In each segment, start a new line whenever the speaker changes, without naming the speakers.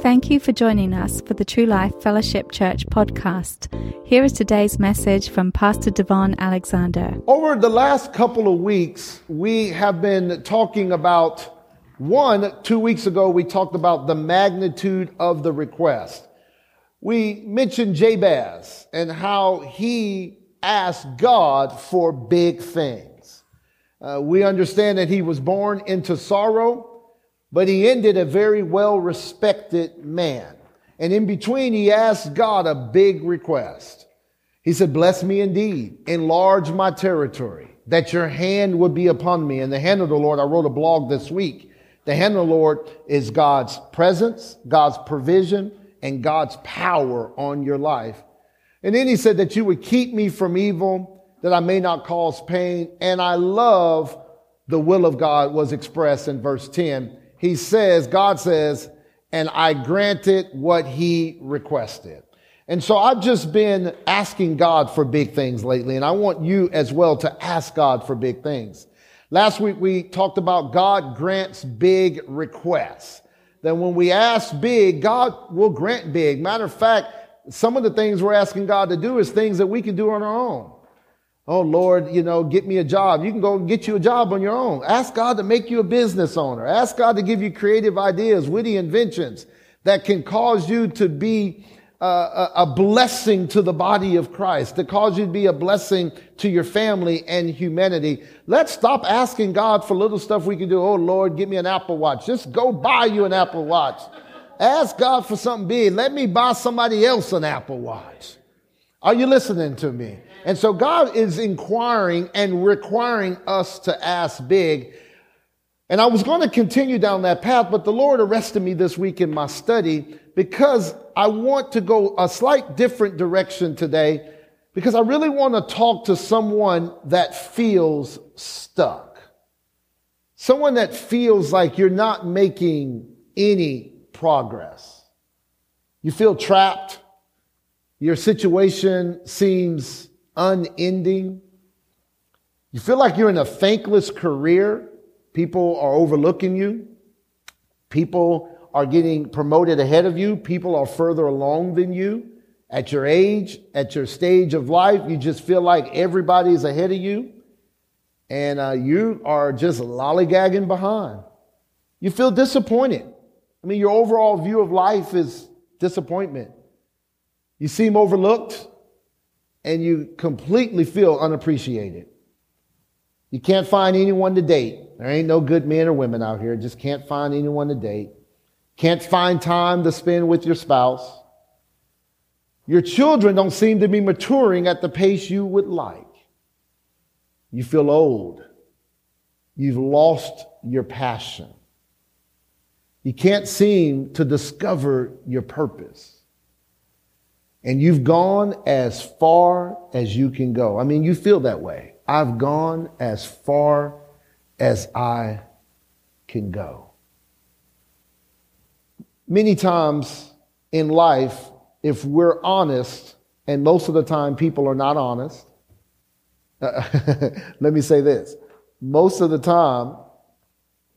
Thank you for joining us for the True Life Fellowship Church podcast. Here is today's message from Pastor Devon Alexander.
Over the last couple of weeks, we have been talking about one, two weeks ago, we talked about the magnitude of the request. We mentioned Jabez and how he asked God for big things. Uh, we understand that he was born into sorrow but he ended a very well respected man. And in between, he asked God a big request. He said, Bless me indeed, enlarge my territory, that your hand would be upon me. And the hand of the Lord, I wrote a blog this week. The hand of the Lord is God's presence, God's provision, and God's power on your life. And then he said that you would keep me from evil, that I may not cause pain. And I love the will of God was expressed in verse 10 he says, God says, and I granted what he requested. And so I've just been asking God for big things lately, and I want you as well to ask God for big things. Last week we talked about God grants big requests. That when we ask big, God will grant big. Matter of fact, some of the things we're asking God to do is things that we can do on our own. Oh Lord, you know, get me a job. You can go get you a job on your own. Ask God to make you a business owner. Ask God to give you creative ideas, witty inventions that can cause you to be uh, a blessing to the body of Christ, to cause you to be a blessing to your family and humanity. Let's stop asking God for little stuff we can do. Oh Lord, give me an Apple Watch. Just go buy you an Apple Watch. Ask God for something big. Let me buy somebody else an Apple Watch. Are you listening to me? And so God is inquiring and requiring us to ask big. And I was going to continue down that path, but the Lord arrested me this week in my study because I want to go a slight different direction today because I really want to talk to someone that feels stuck. Someone that feels like you're not making any progress. You feel trapped. Your situation seems unending. You feel like you're in a thankless career. People are overlooking you. People are getting promoted ahead of you. People are further along than you. At your age, at your stage of life, you just feel like everybody is ahead of you. And uh, you are just lollygagging behind. You feel disappointed. I mean, your overall view of life is disappointment. You seem overlooked and you completely feel unappreciated. You can't find anyone to date. There ain't no good men or women out here. Just can't find anyone to date. Can't find time to spend with your spouse. Your children don't seem to be maturing at the pace you would like. You feel old. You've lost your passion. You can't seem to discover your purpose and you've gone as far as you can go. I mean, you feel that way. I've gone as far as I can go. Many times in life, if we're honest, and most of the time people are not honest, let me say this. Most of the time,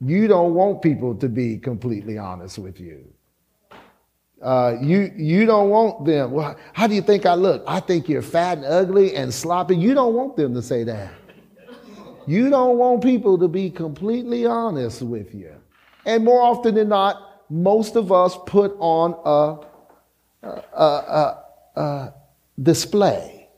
you don't want people to be completely honest with you. Uh, you you don't want them. Well, how do you think I look? I think you're fat and ugly and sloppy. You don't want them to say that. You don't want people to be completely honest with you. And more often than not, most of us put on a, a, a, a display.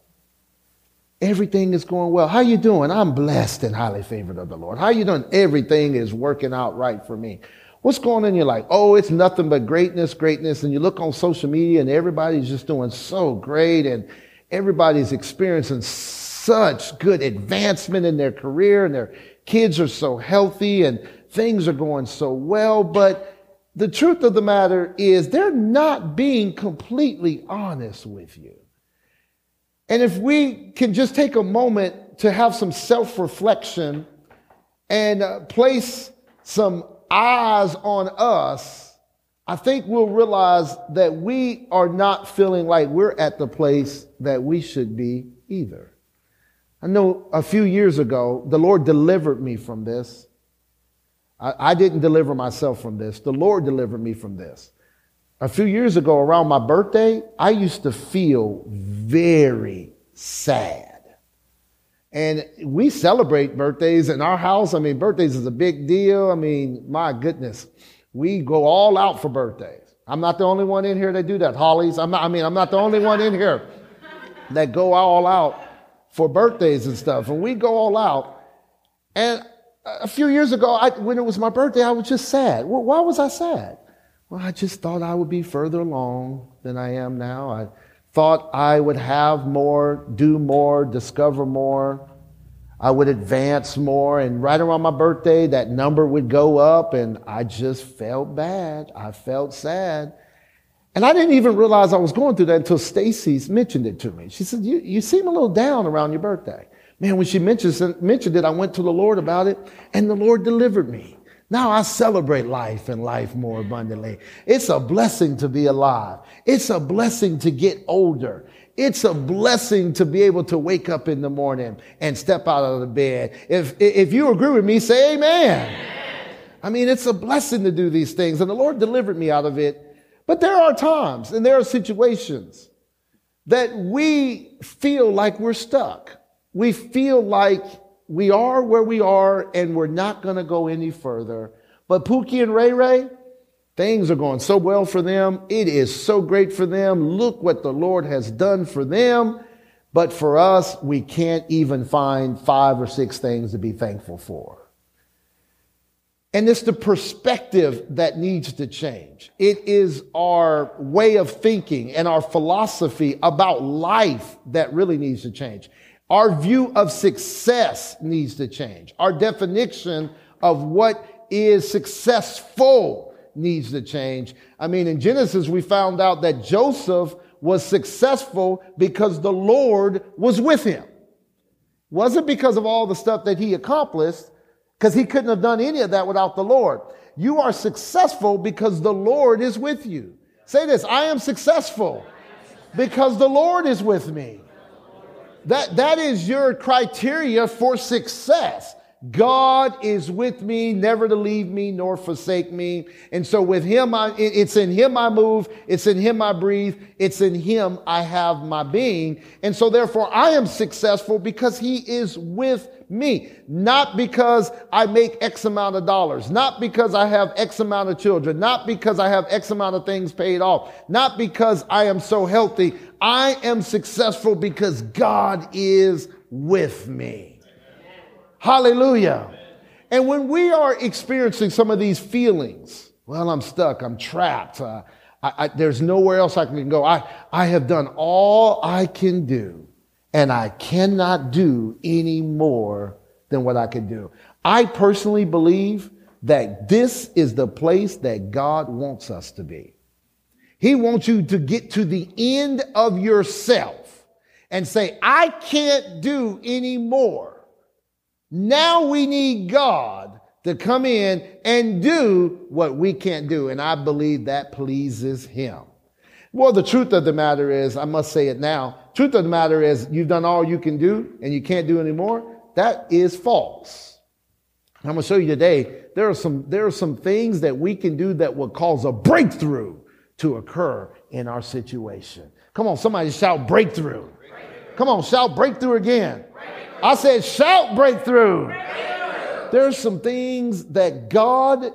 Everything is going well. How you doing? I'm blessed and highly favored of the Lord. How you doing? Everything is working out right for me. What's going on in your life? Oh, it's nothing but greatness, greatness. And you look on social media and everybody's just doing so great and everybody's experiencing such good advancement in their career and their kids are so healthy and things are going so well. But the truth of the matter is they're not being completely honest with you. And if we can just take a moment to have some self reflection and uh, place some eyes on us, I think we'll realize that we are not feeling like we're at the place that we should be either. I know a few years ago, the Lord delivered me from this. I, I didn't deliver myself from this. The Lord delivered me from this. a few years ago around my birthday, I used to feel very sad. And we celebrate birthdays in our house. I mean, birthdays is a big deal. I mean, my goodness, we go all out for birthdays. I'm not the only one in here that do that. Hollies, I'm not, I mean, I'm not the only one in here that go all out for birthdays and stuff. And we go all out. And a few years ago, I, when it was my birthday, I was just sad. Why was I sad? Well, I just thought I would be further along than I am now. I thought I would have more, do more, discover more. I would advance more. And right around my birthday, that number would go up, and I just felt bad. I felt sad. And I didn't even realize I was going through that until Stacy mentioned it to me. She said, you, you seem a little down around your birthday. Man, when she mentioned, mentioned it, I went to the Lord about it, and the Lord delivered me. Now I celebrate life and life more abundantly. It's a blessing to be alive. It's a blessing to get older. It's a blessing to be able to wake up in the morning and step out of the bed. If, if you agree with me, say amen. amen. I mean, it's a blessing to do these things, and the Lord delivered me out of it. But there are times and there are situations that we feel like we're stuck. We feel like we are where we are and we're not going to go any further. But Pookie and Ray Ray, things are going so well for them. It is so great for them. Look what the Lord has done for them. But for us, we can't even find five or six things to be thankful for. And it's the perspective that needs to change. It is our way of thinking and our philosophy about life that really needs to change. Our view of success needs to change. Our definition of what is successful needs to change. I mean, in Genesis, we found out that Joseph was successful because the Lord was with him. Wasn't because of all the stuff that he accomplished, because he couldn't have done any of that without the Lord. You are successful because the Lord is with you. Say this I am successful because the Lord is with me. That, that is your criteria for success. God is with me, never to leave me nor forsake me. And so with him, I, it's in him I move. It's in him I breathe. It's in him I have my being. And so therefore I am successful because he is with me. Not because I make X amount of dollars. Not because I have X amount of children. Not because I have X amount of things paid off. Not because I am so healthy. I am successful because God is with me. Hallelujah. And when we are experiencing some of these feelings, well, I'm stuck, I'm trapped, uh, I, I, there's nowhere else I can go. I, I have done all I can do, and I cannot do any more than what I can do. I personally believe that this is the place that God wants us to be. He wants you to get to the end of yourself and say, I can't do any more. Now we need God to come in and do what we can't do. And I believe that pleases him. Well, the truth of the matter is, I must say it now. Truth of the matter is, you've done all you can do and you can't do anymore. That is false. I'm going to show you today. There are some, there are some things that we can do that will cause a breakthrough to occur in our situation. Come on, somebody shout breakthrough. breakthrough. Come on, shout breakthrough again. I said shout breakthrough. breakthrough. There's some things that God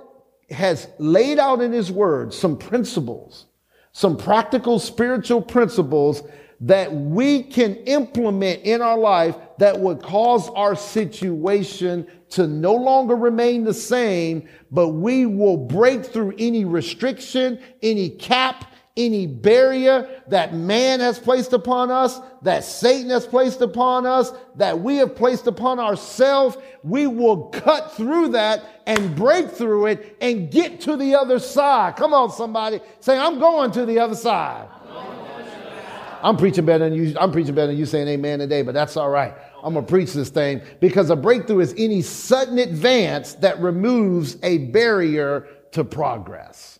has laid out in his word, some principles, some practical spiritual principles that we can implement in our life that would cause our situation to no longer remain the same, but we will break through any restriction, any cap, any barrier that man has placed upon us, that Satan has placed upon us, that we have placed upon ourselves, we will cut through that and break through it and get to the other side. Come on, somebody. Say, I'm going to the other side. I'm preaching better than you. I'm preaching better than you saying amen today, but that's all right. I'm going to preach this thing because a breakthrough is any sudden advance that removes a barrier to progress.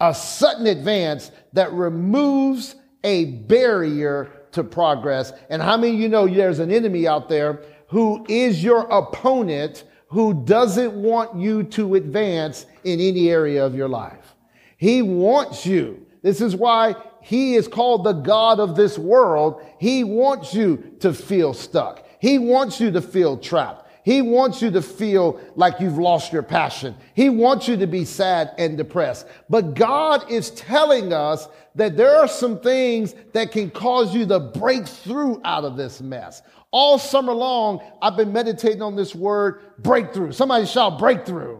A sudden advance that removes a barrier to progress. And how many of you know there's an enemy out there who is your opponent who doesn't want you to advance in any area of your life? He wants you This is why he is called the God of this world. He wants you to feel stuck. He wants you to feel trapped. He wants you to feel like you've lost your passion. He wants you to be sad and depressed. But God is telling us that there are some things that can cause you to break through out of this mess. All summer long, I've been meditating on this word breakthrough. Somebody shout breakthrough.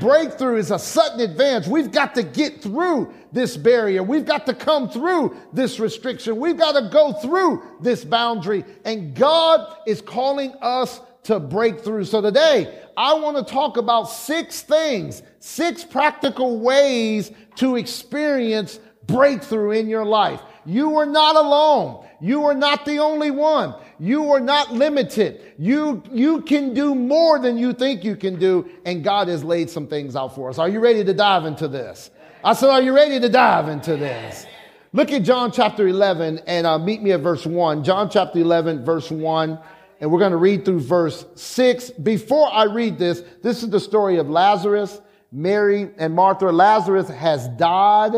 Breakthrough is a sudden advance. We've got to get through this barrier. We've got to come through this restriction. We've got to go through this boundary. And God is calling us to breakthrough. So today, I want to talk about six things, six practical ways to experience breakthrough in your life. You are not alone. You are not the only one. You are not limited. You, you can do more than you think you can do. And God has laid some things out for us. Are you ready to dive into this? I said, are you ready to dive into this? Look at John chapter 11 and uh, meet me at verse 1. John chapter 11, verse 1. And we're going to read through verse 6. Before I read this, this is the story of Lazarus, Mary, and Martha. Lazarus has died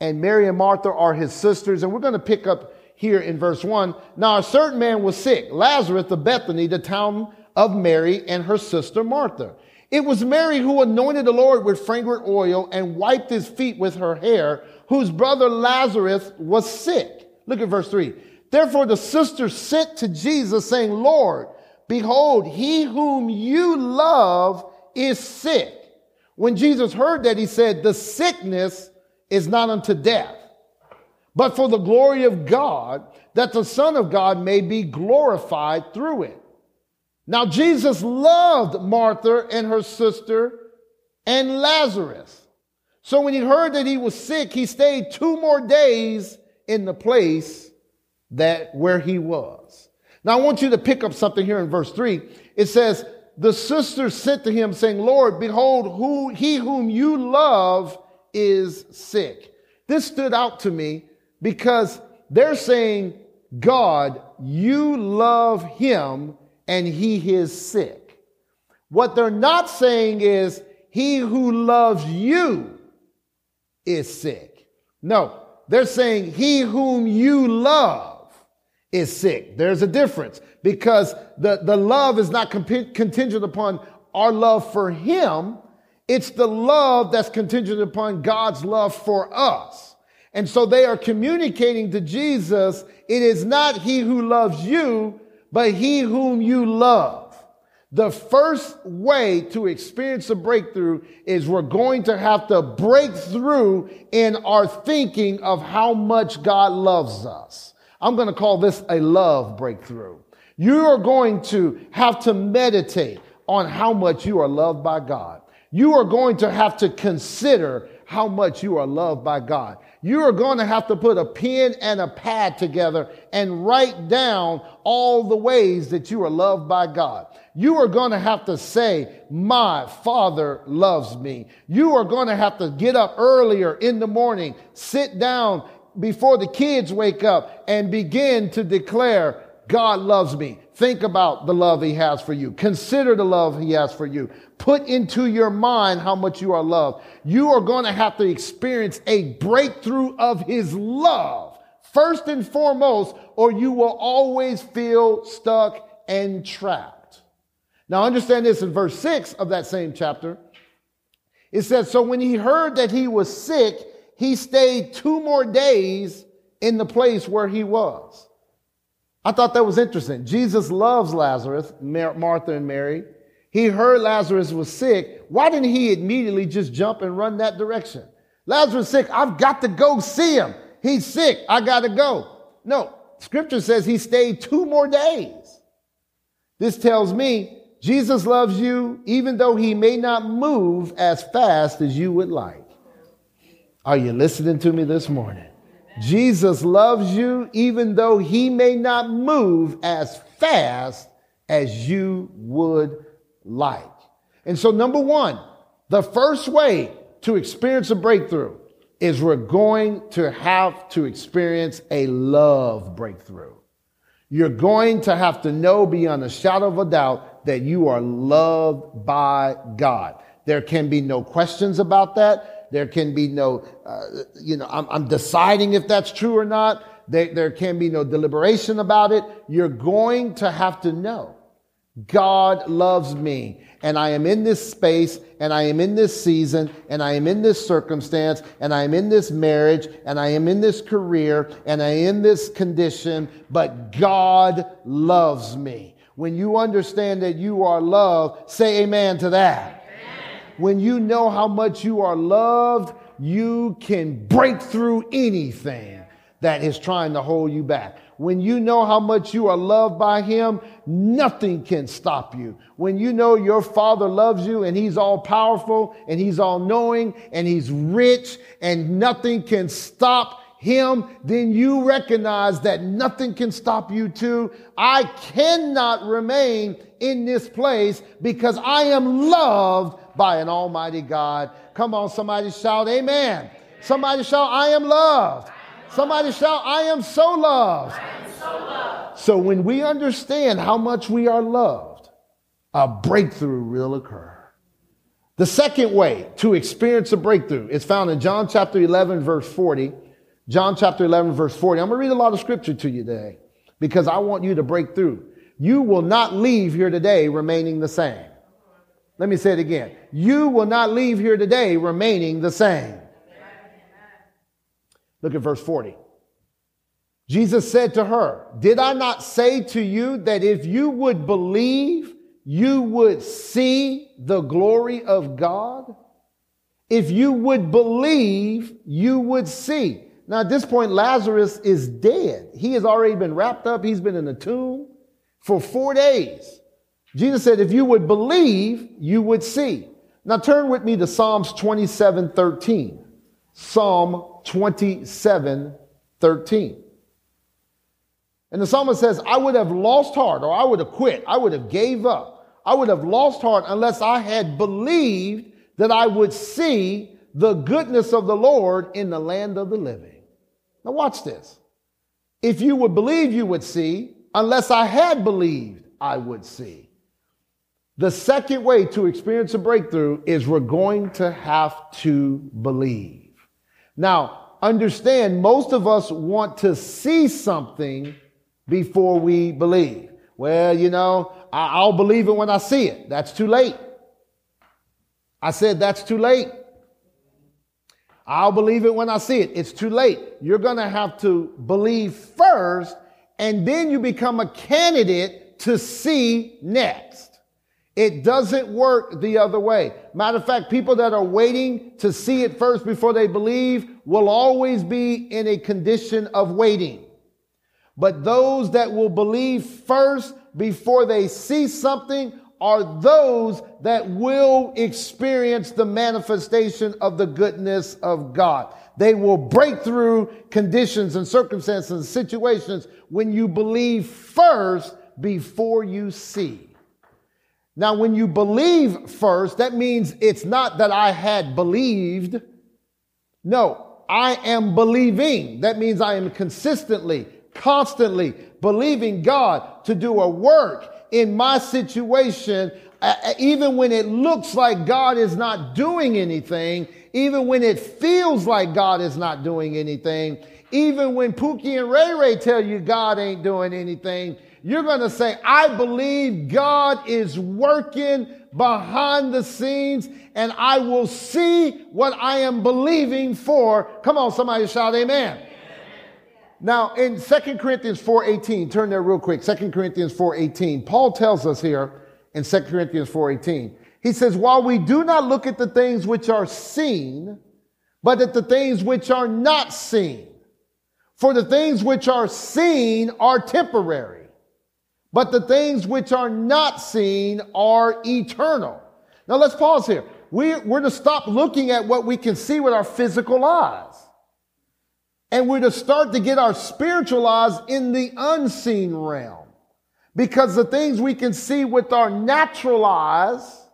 and Mary and Martha are his sisters. And we're going to pick up here in verse 1. Now, a certain man was sick, Lazarus of Bethany, the town of Mary and her sister Martha. It was Mary who anointed the Lord with fragrant oil and wiped his feet with her hair, whose brother Lazarus was sick. Look at verse 3. Therefore, the sisters sent to Jesus, saying, Lord, behold, he whom you love is sick. When Jesus heard that, he said, The sickness is not unto death, but for the glory of God, that the Son of God may be glorified through it. Now, Jesus loved Martha and her sister and Lazarus. So when he heard that he was sick, he stayed two more days in the place that where he was. Now I want you to pick up something here in verse three. It says, the sisters sent to him saying, Lord, behold, who he whom you love is sick. This stood out to me because they're saying, God, you love him and he is sick. What they're not saying is, he who loves you is sick. No, they're saying, he whom you love is sick. There's a difference because the, the love is not comp- contingent upon our love for him. It's the love that's contingent upon God's love for us. And so they are communicating to Jesus, it is not he who loves you, but he whom you love. The first way to experience a breakthrough is we're going to have to break through in our thinking of how much God loves us. I'm going to call this a love breakthrough. You are going to have to meditate on how much you are loved by God you are going to have to consider how much you are loved by God. You are going to have to put a pen and a pad together and write down all the ways that you are loved by God. You are going to have to say, my father loves me. You are going to have to get up earlier in the morning, sit down before the kids wake up and begin to declare, God loves me. Think about the love he has for you. Consider the love he has for you. Put into your mind how much you are loved. You are going to have to experience a breakthrough of his love first and foremost, or you will always feel stuck and trapped. Now understand this in verse six of that same chapter. It says, so when he heard that he was sick, he stayed two more days in the place where he was. I thought that was interesting. Jesus loves Lazarus, Martha and Mary. He heard Lazarus was sick. Why didn't he immediately just jump and run that direction? Lazarus sick. I've got to go see him. He's sick. I got to go. No, scripture says he stayed two more days. This tells me Jesus loves you even though he may not move as fast as you would like. Are you listening to me this morning? Jesus loves you even though he may not move as fast as you would like. And so, number one, the first way to experience a breakthrough is we're going to have to experience a love breakthrough. You're going to have to know beyond a shadow of a doubt that you are loved by God. There can be no questions about that. There can be no, uh, you know, I'm, I'm, deciding if that's true or not. There, there can be no deliberation about it. You're going to have to know God loves me and I am in this space and I am in this season and I am in this circumstance and I am in this marriage and I am in this career and I am in this condition, but God loves me. When you understand that you are loved, say amen to that. When you know how much you are loved, you can break through anything that is trying to hold you back. When you know how much you are loved by Him, nothing can stop you. When you know your Father loves you and He's all powerful and He's all knowing and He's rich and nothing can stop him, then you recognize that nothing can stop you too. I cannot remain in this place because I am loved by an almighty God. Come on, somebody shout amen. Somebody shout, I am loved. Somebody shout, I am so loved. So when we understand how much we are loved, a breakthrough will occur. The second way to experience a breakthrough is found in John chapter 11, verse 40. John chapter 11, verse 40. I'm going to read a lot of scripture to you today because I want you to break through. You will not leave here today remaining the same. Let me say it again. You will not leave here today remaining the same. Look at verse 40. Jesus said to her, Did I not say to you that if you would believe, you would see the glory of God? If you would believe, you would see. Now, at this point, Lazarus is dead. He has already been wrapped up. He's been in a tomb for four days. Jesus said, If you would believe, you would see. Now, turn with me to Psalms 27 13. Psalm 27 13. And the psalmist says, I would have lost heart or I would have quit. I would have gave up. I would have lost heart unless I had believed that I would see the goodness of the Lord in the land of the living. Now watch this. If you would believe, you would see, unless I had believed, I would see. The second way to experience a breakthrough is we're going to have to believe. Now, understand most of us want to see something before we believe. Well, you know, I'll believe it when I see it. That's too late. I said that's too late. I'll believe it when I see it. It's too late. You're going to have to believe first, and then you become a candidate to see next. It doesn't work the other way. Matter of fact, people that are waiting to see it first before they believe will always be in a condition of waiting. But those that will believe first before they see something are those that will experience the manifestation of the goodness of God. They will break through conditions and circumstances and situations when you believe first before you see. Now, when you believe first, that means it's not that I had believed. No, I am believing. That means I am consistently, constantly believing God to do a work in my situation, even when it looks like God is not doing anything, even when it feels like God is not doing anything, even when Pookie and Ray Ray tell you God ain't doing anything, you're going to say, I believe God is working behind the scenes and I will see what I am believing for. Come on, somebody shout amen. amen. Now in 2 Corinthians 4.18, turn there real quick. 2 Corinthians 4.18, Paul tells us here in 2 Corinthians 4.18, he says, while we do not look at the things which are seen, but at the things which are not seen. For the things which are seen are temporary but the things which are not seen are eternal. Now let's pause here. We're, we're to stop looking at what we can see with our physical eyes. And we're to start to get our spiritual eyes in the unseen realm. Because the things we can see with our natural eyes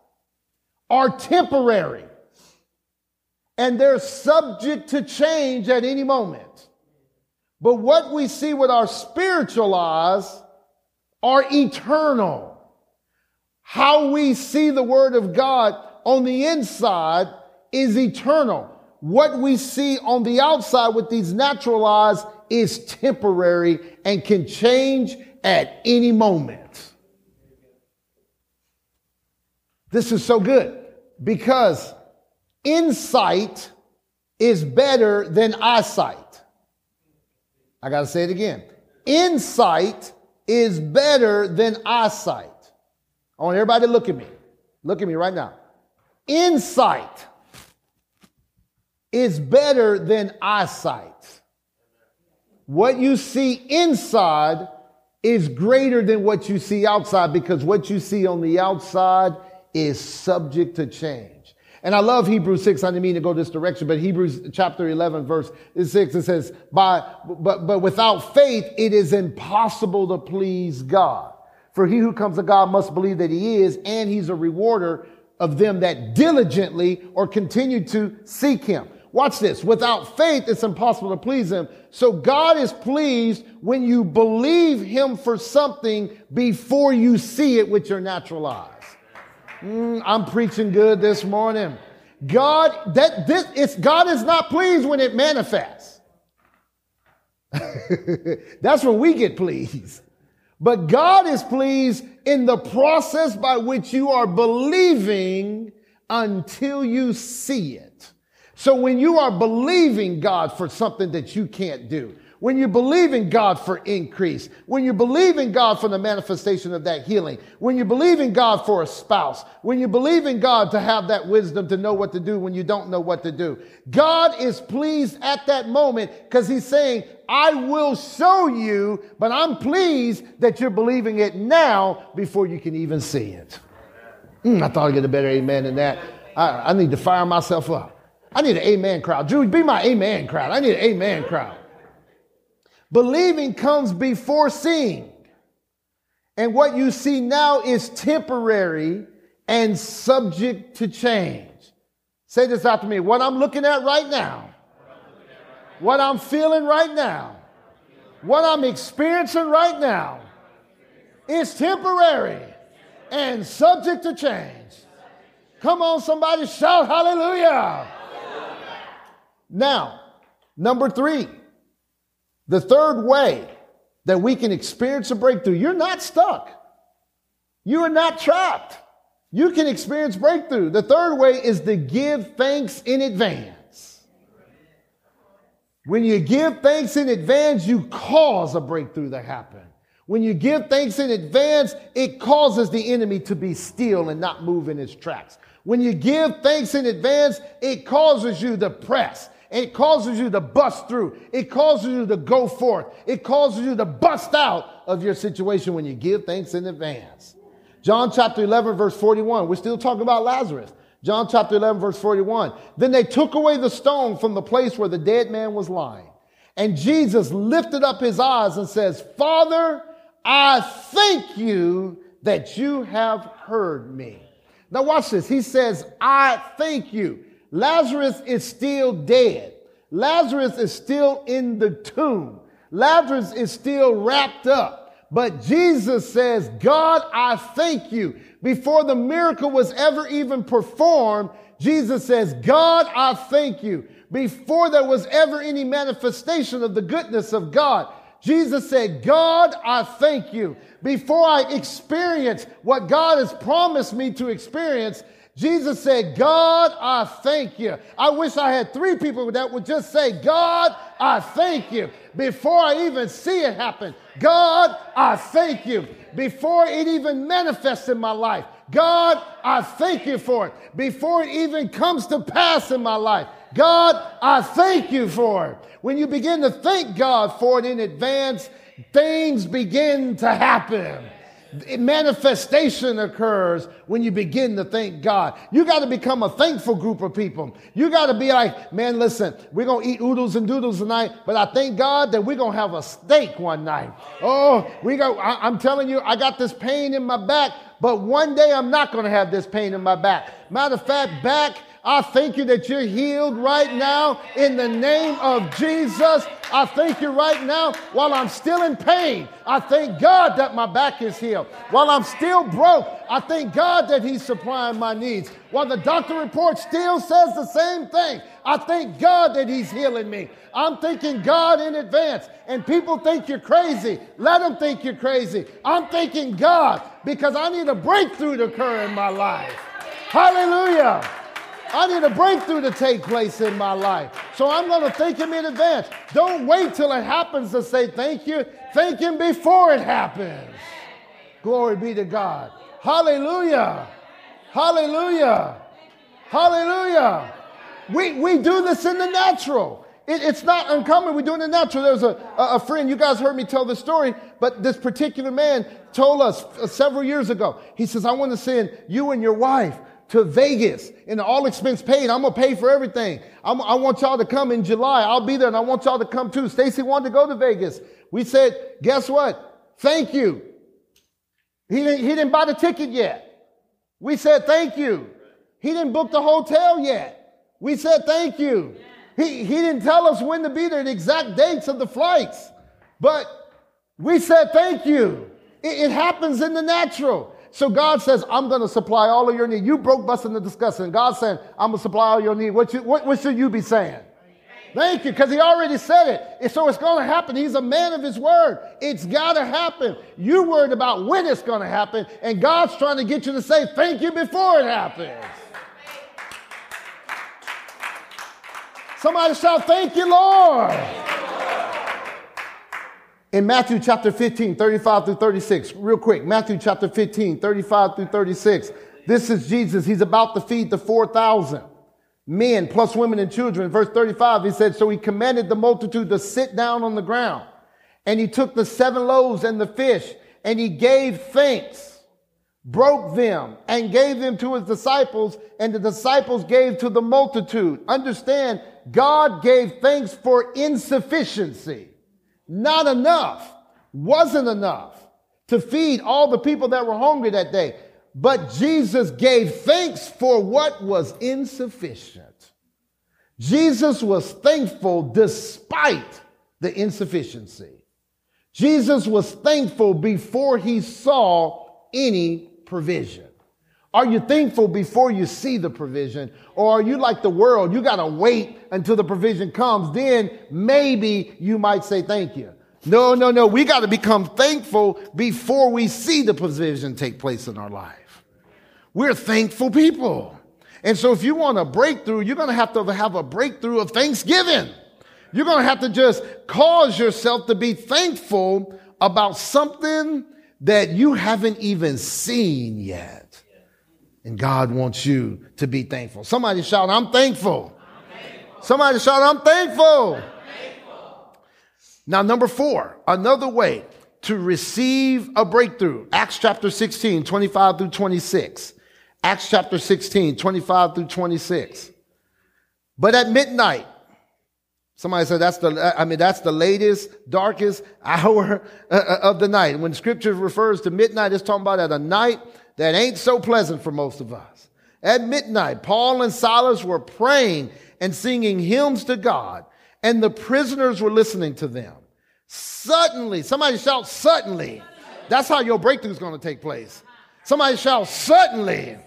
are temporary. And they're subject to change at any moment. But what we see with our spiritual eyes are eternal. How we see the Word of God on the inside is eternal. what we see on the outside with these natural eyes is temporary and can change at any moment. This is so good because insight is better than eyesight. I got to say it again. Insight is better than eyesight. I want everybody to look at me. Look at me right now. Insight is better than eyesight. What you see inside is greater than what you see outside because what you see on the outside is subject to change. And I love Hebrews 6. I didn't mean to go this direction, but Hebrews chapter 11, verse 6, it says, By, but, but without faith, it is impossible to please God. For he who comes to God must believe that he is, and he's a rewarder of them that diligently or continue to seek him. Watch this. Without faith, it's impossible to please him. So God is pleased when you believe him for something before you see it with your natural eyes. Mm, I'm preaching good this morning. God, that this, it's, God is not pleased when it manifests. That's when we get pleased. But God is pleased in the process by which you are believing until you see it. So when you are believing God for something that you can't do, when you believe in God for increase, when you believe in God for the manifestation of that healing, when you believe in God for a spouse, when you believe in God to have that wisdom to know what to do when you don't know what to do, God is pleased at that moment because he's saying, I will show you, but I'm pleased that you're believing it now before you can even see it. Mm, I thought I'd get a better amen than that. I, I need to fire myself up. I need an amen crowd. Jude, be my amen crowd. I need an amen crowd. Believing comes before seeing. And what you see now is temporary and subject to change. Say this after me. What I'm looking at right now, what I'm feeling right now, what I'm experiencing right now is temporary and subject to change. Come on, somebody shout hallelujah. Now, number three, the third way that we can experience a breakthrough, you're not stuck. You are not trapped. You can experience breakthrough. The third way is to give thanks in advance. When you give thanks in advance, you cause a breakthrough to happen. When you give thanks in advance, it causes the enemy to be still and not move in his tracks. When you give thanks in advance, it causes you to press. It causes you to bust through. It causes you to go forth. It causes you to bust out of your situation when you give thanks in advance. John chapter 11, verse 41. We're still talking about Lazarus. John chapter 11, verse 41. Then they took away the stone from the place where the dead man was lying. And Jesus lifted up his eyes and says, Father, I thank you that you have heard me. Now watch this. He says, I thank you. Lazarus is still dead. Lazarus is still in the tomb. Lazarus is still wrapped up. But Jesus says, God, I thank you. Before the miracle was ever even performed, Jesus says, God, I thank you. Before there was ever any manifestation of the goodness of God, Jesus said, God, I thank you. Before I experience what God has promised me to experience, Jesus said, God, I thank you. I wish I had three people that would just say, God, I thank you. Before I even see it happen, God, I thank you. Before it even manifests in my life, God, I thank you for it. Before it even comes to pass in my life, God, I thank you for it. When you begin to thank God for it in advance, things begin to happen manifestation occurs when you begin to thank God. You got to become a thankful group of people. You got to be like, man, listen, we're going to eat oodles and doodles tonight, but I thank God that we're going to have a steak one night. Oh, we go, I, I'm telling you, I got this pain in my back, but one day I'm not going to have this pain in my back. Matter of fact, back I thank you that you're healed right now in the name of Jesus. I thank you right now while I'm still in pain. I thank God that my back is healed. While I'm still broke, I thank God that He's supplying my needs. While the doctor report still says the same thing, I thank God that He's healing me. I'm thanking God in advance. And people think you're crazy. Let them think you're crazy. I'm thanking God because I need a breakthrough to occur in my life. Hallelujah. I need a breakthrough to take place in my life. So I'm going to thank Him in advance. Don't wait till it happens to say thank you. Thank Him before it happens. Glory be to God. Hallelujah. Hallelujah. Hallelujah. We, we do this in the natural. It, it's not uncommon. We do it in the natural. There's a, a, a friend, you guys heard me tell the story, but this particular man told us uh, several years ago. He says, I want to send you and your wife to Vegas and all expense paid. I'm going to pay for everything. I'm, i want y'all to come in July. I'll be there and I want y'all to come too. Stacy wanted to go to Vegas. We said, guess what? Thank you. He didn't, he didn't buy the ticket yet. We said, thank you. He didn't book the hotel yet. We said, thank you. He, he didn't tell us when to be there, the exact dates of the flights. But we said, thank you. It, it happens in the natural. So God says, I'm going to supply all of your need. You broke, busting, and discussing. God saying, I'm going to supply all your need. What, you, what, what should you be saying? Thank you, because he already said it. So it's going to happen. He's a man of his word. It's got to happen. You're worried about when it's going to happen, and God's trying to get you to say thank you before it happens. Somebody shout, Thank you, Lord in Matthew chapter 15, 35 through 36, real quick, Matthew chapter 15, 35 through 36. This is Jesus. He's about to feed the 4,000 men plus women and children. Verse 35, he said, So he commanded the multitude to sit down on the ground. And he took the seven loaves and the fish and he gave thanks, broke them and gave them to his disciples and the disciples gave to the multitude. Understand, God gave thanks for insufficiency. Not enough. Wasn't enough to feed all the people that were hungry that day. But Jesus gave thanks for what was insufficient. Jesus was thankful despite the insufficiency. Jesus was thankful before he saw any provision. Are you thankful before you see the provision? Or are you like the world? You got to wait until the provision comes. Then maybe you might say thank you. No, no, no. We got to become thankful before we see the provision take place in our life. We're thankful people. And so if you want a breakthrough, you're going to have to have a breakthrough of thanksgiving. You're going to have to just cause yourself to be thankful about something that you haven't even seen yet. And God wants you to be thankful. Somebody shout, I'm thankful. I'm thankful. Somebody shout, I'm thankful. I'm thankful. Now, number four, another way to receive a breakthrough. Acts chapter 16, 25 through 26. Acts chapter 16, 25 through 26. But at midnight, somebody said that's the, I mean, that's the latest, darkest hour uh, uh, of the night. When scripture refers to midnight, it's talking about at a night that ain't so pleasant for most of us. At midnight, Paul and Silas were praying and singing hymns to God, and the prisoners were listening to them. Suddenly, somebody shout, suddenly. That's how your breakthrough is going to take place. Somebody shout, suddenly.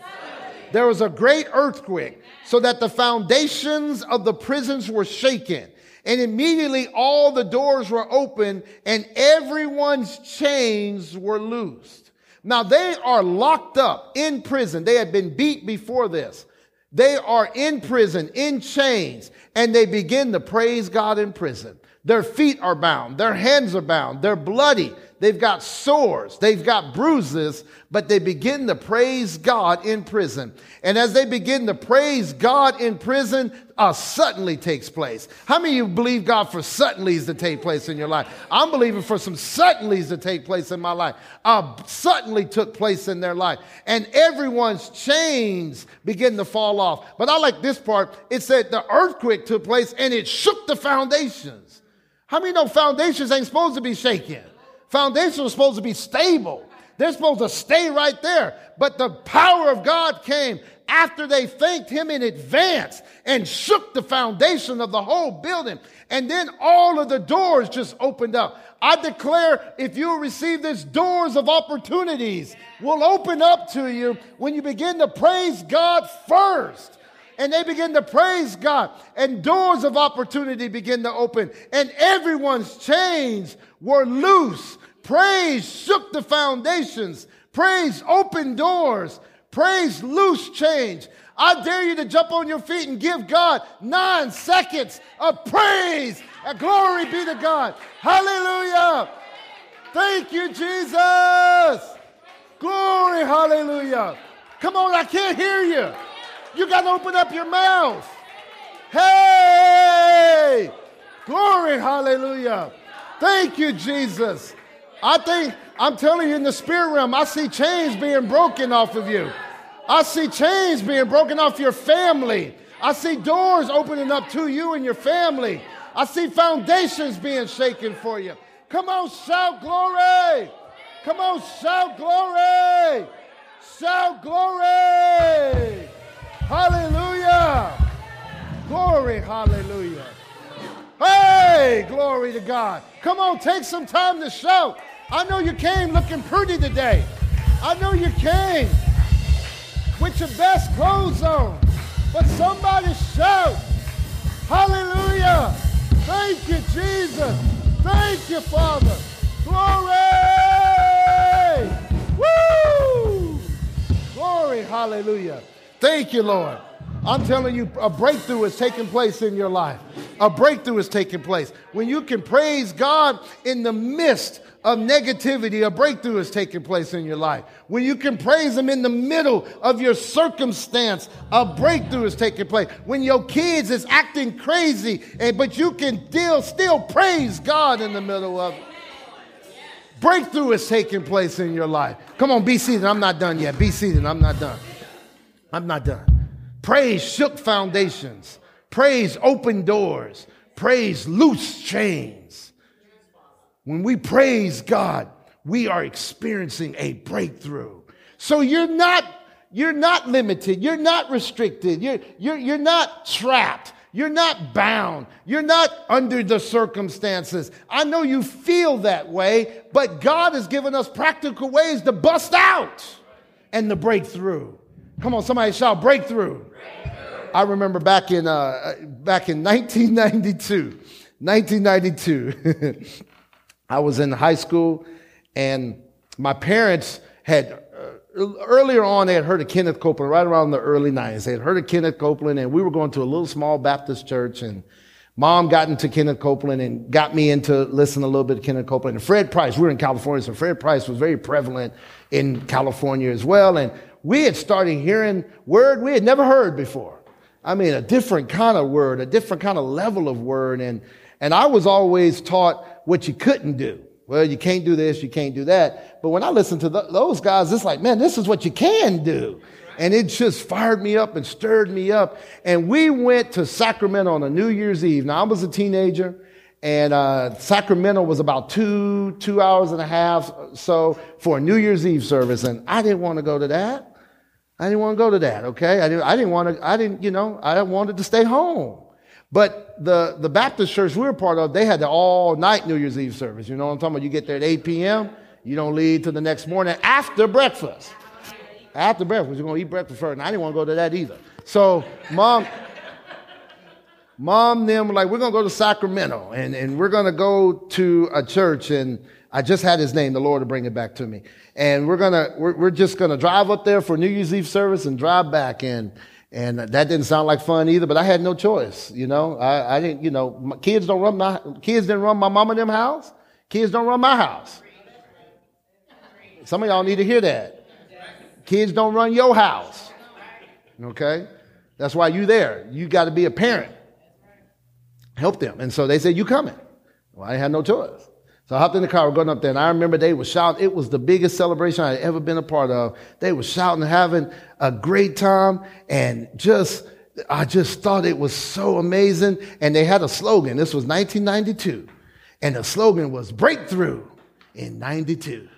There was a great earthquake, so that the foundations of the prisons were shaken. And immediately all the doors were open and everyone's chains were loosed. Now they are locked up in prison. They had been beat before this. They are in prison, in chains, and they begin to praise God in prison. Their feet are bound. Their hands are bound. They're bloody. They've got sores. They've got bruises, but they begin to praise God in prison. And as they begin to praise God in prison, a suddenly takes place. How many of you believe God for suddenlies to take place in your life? I'm believing for some suddenlies to take place in my life. A suddenly took place in their life. And everyone's chains begin to fall off. But I like this part. It said the earthquake took place and it shook the foundations. How many know foundations ain't supposed to be shaken? Foundations are supposed to be stable. They're supposed to stay right there. But the power of God came after they thanked him in advance and shook the foundation of the whole building. And then all of the doors just opened up. I declare if you receive this, doors of opportunities will open up to you when you begin to praise God first and they begin to praise God, and doors of opportunity begin to open, and everyone's chains were loose. Praise shook the foundations. Praise opened doors. Praise loose change. I dare you to jump on your feet and give God nine seconds of praise. And glory be to God. Hallelujah. Thank you, Jesus. Glory, hallelujah. Come on, I can't hear you. You got to open up your mouth. Hey! Glory, hallelujah. Thank you, Jesus. I think, I'm telling you in the spirit realm, I see chains being broken off of you. I see chains being broken off your family. I see doors opening up to you and your family. I see foundations being shaken for you. Come on, shout glory. Come on, shout glory. Shout glory. Hallelujah. Glory, hallelujah. Hey, glory to God. Come on, take some time to shout. I know you came looking pretty today. I know you came with your best clothes on. But somebody shout, Hallelujah. Thank you, Jesus. Thank you, Father. Glory. Woo! Glory. Hallelujah. Thank you, Lord. I'm telling you, a breakthrough is taking place in your life. A breakthrough is taking place. When you can praise God in the midst of negativity, a breakthrough is taking place in your life. When you can praise Him in the middle of your circumstance, a breakthrough is taking place. When your kids is acting crazy, and, but you can still, still praise God in the middle of it. Breakthrough is taking place in your life. Come on, be seated. I'm not done yet. Be seated. I'm not done. I'm not done. Praise shook foundations. Praise opened doors. Praise loose chains. When we praise God, we are experiencing a breakthrough. So you're not, you're not limited. You're not restricted. You're, you're, you're not trapped. You're not bound. You're not under the circumstances. I know you feel that way, but God has given us practical ways to bust out and to break through. Come on, somebody shout breakthrough. breakthrough. I remember back in, uh, back in 1992, 1992, I was in high school and my parents had earlier on, they had heard of Kenneth Copeland right around the early 90s. They had heard of Kenneth Copeland, and we were going to a little small Baptist church, and mom got into Kenneth Copeland and got me into listening a little bit of Kenneth Copeland. And Fred Price, we were in California, so Fred Price was very prevalent in California as well. And we had started hearing word we had never heard before. I mean, a different kind of word, a different kind of level of word. And, and I was always taught what you couldn't do. Well, you can't do this, you can't do that. But when I listen to the, those guys, it's like, man, this is what you can do. And it just fired me up and stirred me up. And we went to Sacramento on a New Year's Eve. Now, I was a teenager, and uh, Sacramento was about two, two hours and a half so for a New Year's Eve service. And I didn't want to go to that. I didn't want to go to that, okay? I didn't, I didn't want to, I didn't, you know, I wanted to stay home. But the, the Baptist church we were part of, they had the all night New Year's Eve service. You know what I'm talking about? You get there at 8 p.m., you don't leave till the next morning after breakfast. After breakfast, you're going to eat breakfast first. And I didn't want to go to that either. So, mom, mom, them like, we're going to go to Sacramento and, and we're going to go to a church. And I just had his name, the Lord to bring it back to me. And we're to, we're, we're just to drive up there for New Year's Eve service and drive back. And, and that didn't sound like fun either, but I had no choice. You know, I, I didn't, you know, my kids don't run my, kids didn't run my mom and them house. Kids don't run my house. Some of y'all need to hear that. Kids don't run your house. Okay? That's why you there. You got to be a parent. Help them. And so they said, you coming. Well, I had no choice. So I hopped in the car, we're going up there, and I remember they were shouting. It was the biggest celebration I had ever been a part of. They were shouting, having a great time, and just, I just thought it was so amazing. And they had a slogan. This was 1992. And the slogan was breakthrough in 92.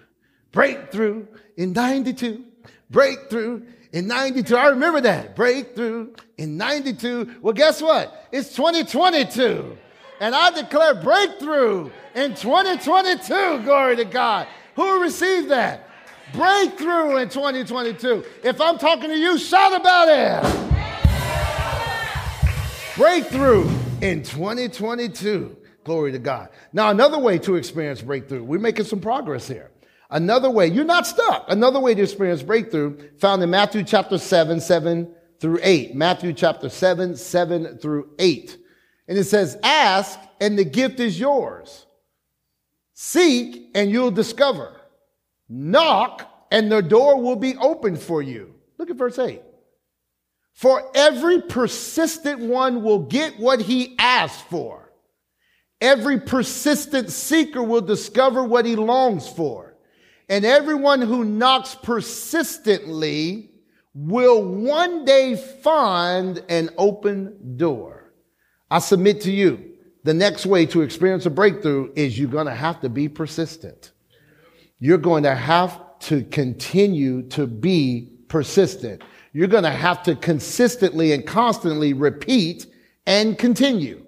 Breakthrough in 92. Breakthrough in 92. I remember that. Breakthrough in 92. Well, guess what? It's 2022. And I declare breakthrough in 2022. Glory to God. Who received that? Breakthrough in 2022. If I'm talking to you, shout about it. breakthrough in 2022. Glory to God. Now, another way to experience breakthrough, we're making some progress here. Another way, you're not stuck. Another way to experience breakthrough found in Matthew chapter 7, 7 through 8. Matthew chapter 7, 7 through 8. And it says, ask and the gift is yours. Seek and you'll discover. Knock and the door will be opened for you. Look at verse 8. For every persistent one will get what he asks for. Every persistent seeker will discover what he longs for. And everyone who knocks persistently will one day find an open door. I submit to you, the next way to experience a breakthrough is you're going to have to be persistent. You're going to have to continue to be persistent. You're going to have to consistently and constantly repeat and continue.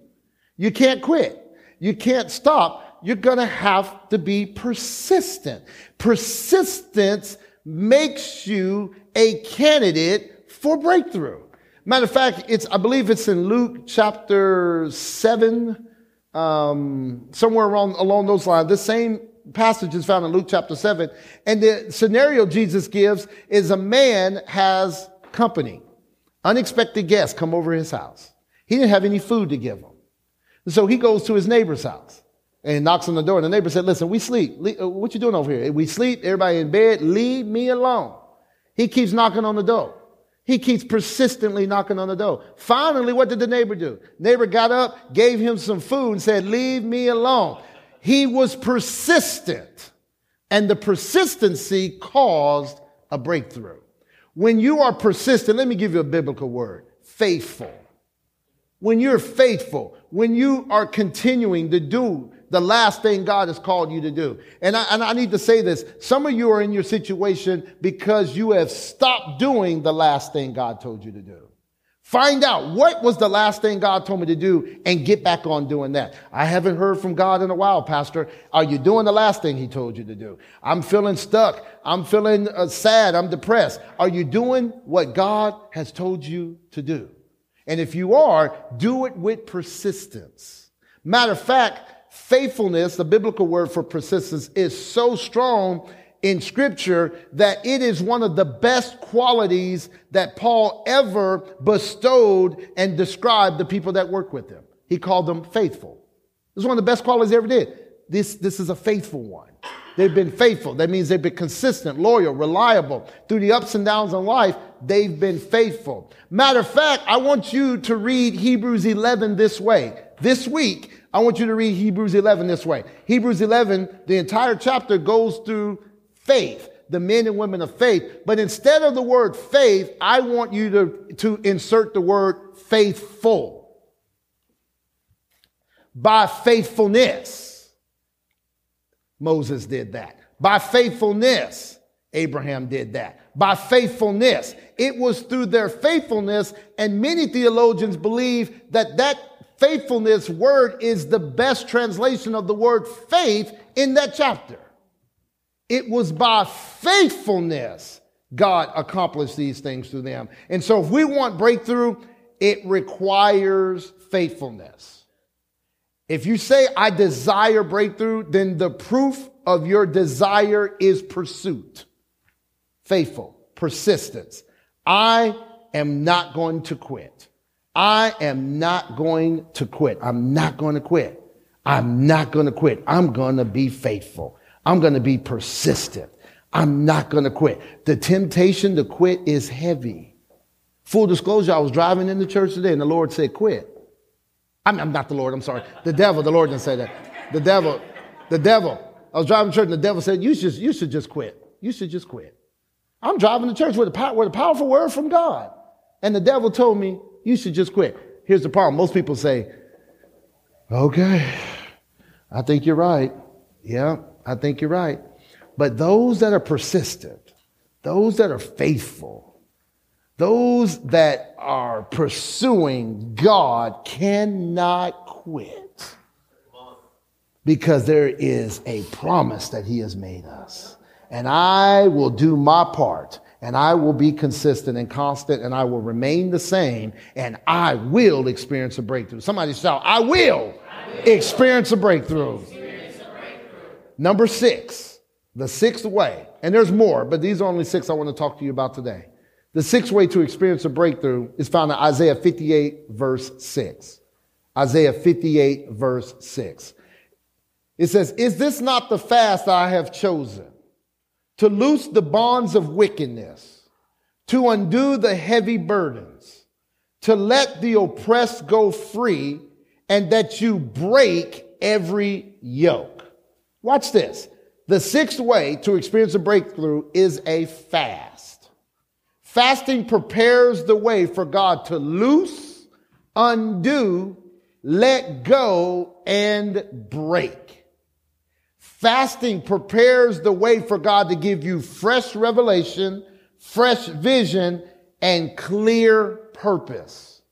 You can't quit. You can't stop. You're going to have to be persistent. Persistence makes you a candidate for breakthrough. Matter of fact, it's, I believe it's in Luke chapter seven, um, somewhere around, along those lines. The same passage is found in Luke chapter seven. And the scenario Jesus gives is a man has company. Unexpected guests come over his house. He didn't have any food to give them. So he goes to his neighbor's house and knocks on the door. And the neighbor said, listen, we sleep. Uh, what you doing over here? We sleep. Everybody in bed. Leave me alone. He keeps knocking on the door. He keeps persistently knocking on the door. Finally, what did the neighbor do? Neighbor got up, gave him some food and said, leave me alone. He was persistent and the persistency caused a breakthrough. When you are persistent, let me give you a biblical word, faithful. When you're faithful, when you are continuing to do the last thing God has called you to do. And I, and I need to say this. Some of you are in your situation because you have stopped doing the last thing God told you to do. Find out what was the last thing God told me to do and get back on doing that. I haven't heard from God in a while, Pastor. Are you doing the last thing He told you to do? I'm feeling stuck. I'm feeling uh, sad. I'm depressed. Are you doing what God has told you to do? And if you are, do it with persistence. Matter of fact, faithfulness, the biblical word for persistence, is so strong in scripture that it is one of the best qualities that Paul ever bestowed and described the people that work with him. He called them faithful. This is one of the best qualities he ever did. This, this is a faithful one. They've been faithful. That means they've been consistent, loyal, reliable. Through the ups and downs in life, they've been faithful. Matter of fact, I want you to read Hebrews 11 this way. This week, I want you to read Hebrews 11 this way. Hebrews 11, the entire chapter goes through faith, the men and women of faith. But instead of the word faith, I want you to, to insert the word faithful. By faithfulness, Moses did that. By faithfulness, Abraham did that. By faithfulness. It was through their faithfulness, and many theologians believe that that faithfulness word is the best translation of the word faith in that chapter. It was by faithfulness God accomplished these things through them. And so if we want breakthrough, it requires faithfulness. If you say, I desire breakthrough, then the proof of your desire is pursuit. Faithful, persistence. I am not going to quit. I am not going to quit. I'm not going to quit. I'm not going to quit. I'm going to be faithful. I'm going to be persistent. I'm not going to quit. The temptation to quit is heavy. Full disclosure, I was driving in the church today and the Lord said, quit. I'm, I'm not the Lord, I'm sorry. The devil, the Lord didn't say that. The devil, the devil. I was driving to church and the devil said, you should, you should just quit. You should just quit. I'm driving to church with a, with a powerful word from God. And the devil told me, you should just quit. Here's the problem. Most people say, okay, I think you're right. Yeah, I think you're right. But those that are persistent, those that are faithful, those that are pursuing God cannot quit because there is a promise that He has made us. And I will do my part and I will be consistent and constant and I will remain the same and I will experience a breakthrough. Somebody shout, I will, I will. Experience, a breakthrough. experience a breakthrough. Number six, the sixth way, and there's more, but these are only six I want to talk to you about today. The sixth way to experience a breakthrough is found in Isaiah 58, verse 6. Isaiah 58, verse 6. It says, Is this not the fast I have chosen? To loose the bonds of wickedness, to undo the heavy burdens, to let the oppressed go free, and that you break every yoke. Watch this. The sixth way to experience a breakthrough is a fast. Fasting prepares the way for God to loose, undo, let go, and break. Fasting prepares the way for God to give you fresh revelation, fresh vision, and clear purpose.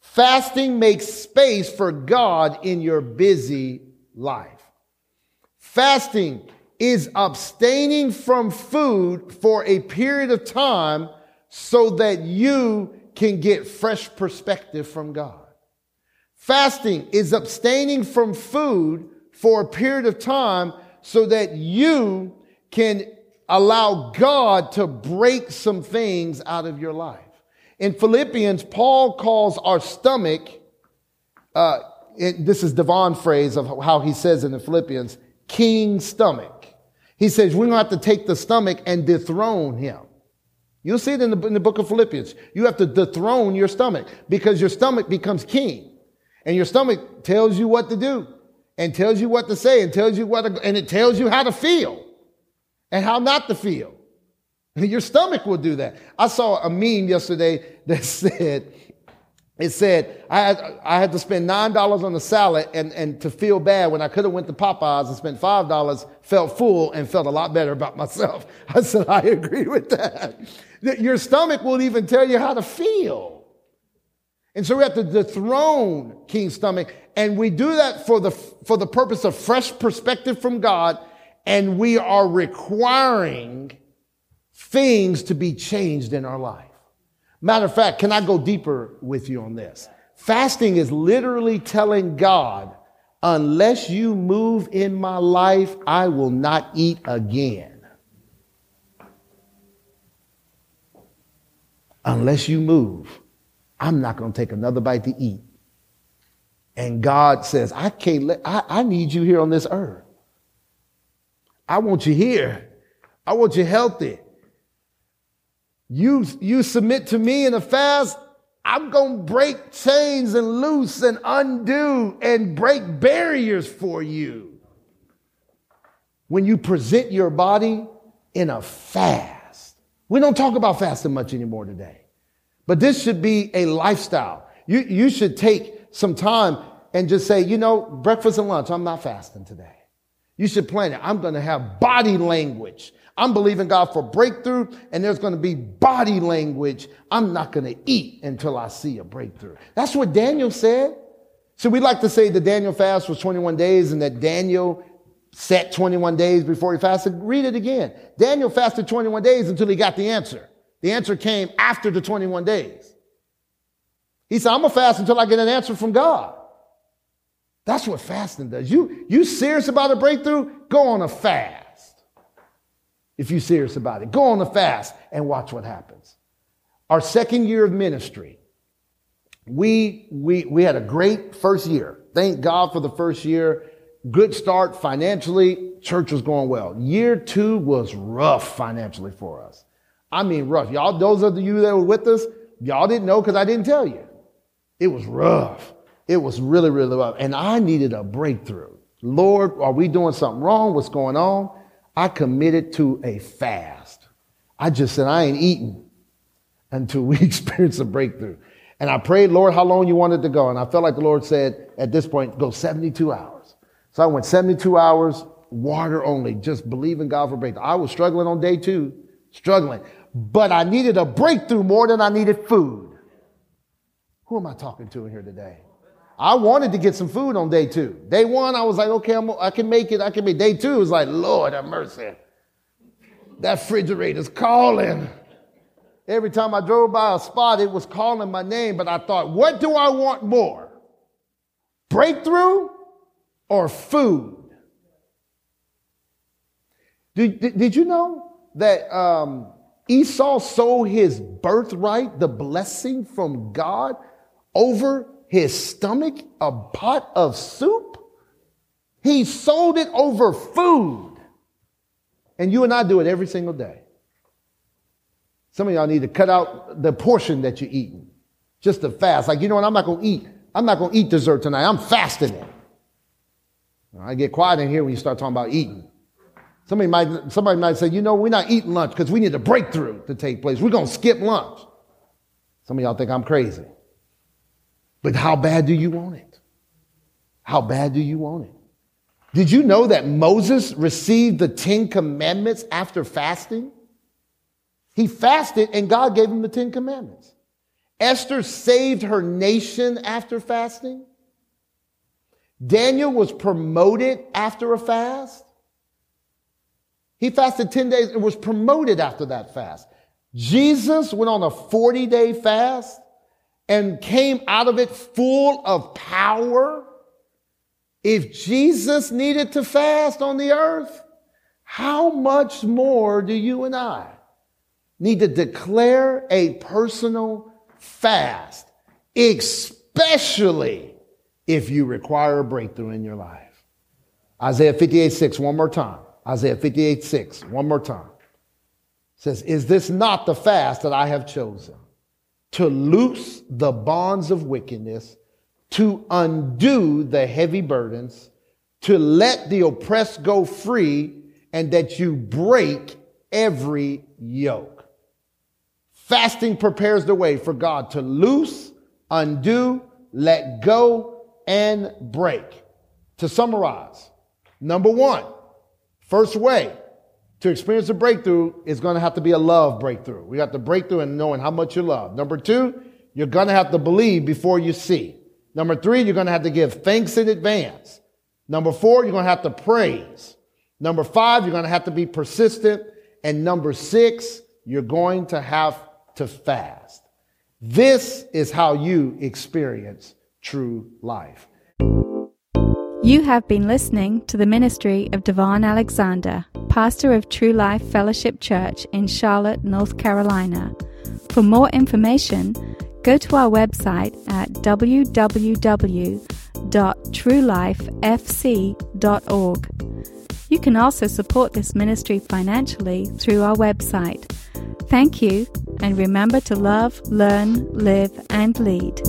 Fasting makes space for God in your busy life. Fasting is abstaining from food for a period of time so that you can get fresh perspective from God. Fasting is abstaining from food for a period of time so that you can allow God to break some things out of your life. In Philippians, Paul calls our stomach, uh, it, this is Devon phrase of how he says in the Philippians, king stomach. He says we're going to have to take the stomach and dethrone him. You'll see it in the, in the book of Philippians. You have to dethrone your stomach because your stomach becomes king. And your stomach tells you what to do and tells you what to say and tells you what to, and it tells you how to feel and how not to feel. Your stomach will do that. I saw a meme yesterday that said, it said I had, I had to spend nine dollars on the salad and, and to feel bad when I could have went to Popeyes and spent five dollars, felt full and felt a lot better about myself. I said I agree with that. Your stomach will even tell you how to feel. And so we have to dethrone King Stomach, and we do that for the for the purpose of fresh perspective from God, and we are requiring things to be changed in our life. Matter of fact, can I go deeper with you on this? Fasting is literally telling God, unless you move in my life, I will not eat again. Unless you move, I'm not going to take another bite to eat. And God says, I can't let, I, I need you here on this earth. I want you here. I want you healthy. You, you submit to me in a fast, I'm going to break chains and loose and undo and break barriers for you. When you present your body in a fast, we don't talk about fasting much anymore today, but this should be a lifestyle. You, you should take some time and just say, you know, breakfast and lunch, I'm not fasting today. You should plan it. I'm going to have body language. I'm believing God for breakthrough, and there's going to be body language. I'm not going to eat until I see a breakthrough. That's what Daniel said. So we like to say the Daniel fast was 21 days and that Daniel sat 21 days before he fasted. Read it again. Daniel fasted 21 days until he got the answer. The answer came after the 21 days. He said, I'm going to fast until I get an answer from God. That's what fasting does. You, you serious about a breakthrough? Go on a fast if you're serious about it. Go on a fast and watch what happens. Our second year of ministry, we, we, we had a great first year. Thank God for the first year. Good start financially. Church was going well. Year two was rough financially for us. I mean, rough. Y'all, those of you that were with us, y'all didn't know because I didn't tell you. It was rough. It was really, really rough. And I needed a breakthrough. Lord, are we doing something wrong? What's going on? I committed to a fast. I just said, I ain't eating until we experience a breakthrough. And I prayed, Lord, how long you wanted to go? And I felt like the Lord said, at this point, go 72 hours. So I went 72 hours, water only, just believing God for breakthrough. I was struggling on day two, struggling, but I needed a breakthrough more than I needed food. Who am I talking to in here today? I wanted to get some food on day two. Day one, I was like, okay, I'm, i can make it. I can make. Day two was like, Lord have mercy. That refrigerator's calling. Every time I drove by a spot, it was calling my name, but I thought, what do I want more? Breakthrough or food? Did, did, did you know that um, Esau sold his birthright, the blessing from God, over his stomach, a pot of soup? He sold it over food. And you and I do it every single day. Some of y'all need to cut out the portion that you're eating. Just to fast. Like, you know what? I'm not going to eat. I'm not going to eat dessert tonight. I'm fasting it. I get quiet in here when you start talking about eating. Somebody might, somebody might say, you know, we're not eating lunch because we need a breakthrough to take place. We're going to skip lunch. Some of y'all think I'm crazy. But how bad do you want it? How bad do you want it? Did you know that Moses received the Ten Commandments after fasting? He fasted and God gave him the Ten Commandments. Esther saved her nation after fasting. Daniel was promoted after a fast. He fasted 10 days and was promoted after that fast. Jesus went on a 40 day fast and came out of it full of power. If Jesus needed to fast on the earth, how much more do you and I need to declare a personal fast, especially if you require a breakthrough in your life? Isaiah 58 6, one more time. Isaiah 58 6, one more time. says, Is this not the fast that I have chosen? To loose the bonds of wickedness, to undo the heavy burdens, to let the oppressed go free, and that you break every yoke. Fasting prepares the way for God to loose, undo, let go, and break. To summarize, number one, First way to experience a breakthrough is going to have to be a love breakthrough. We got the breakthrough in knowing how much you love. Number two, you're going to have to believe before you see. Number three, you're going to have to give thanks in advance. Number four, you're going to have to praise. Number five, you're going to have to be persistent. And number six, you're going to have to fast. This is how you experience true life.
You have been listening to the ministry of Devon Alexander, pastor of True Life Fellowship Church in Charlotte, North Carolina. For more information, go to our website at www.truelifefc.org. You can also support this ministry financially through our website. Thank you, and remember to love, learn, live, and lead.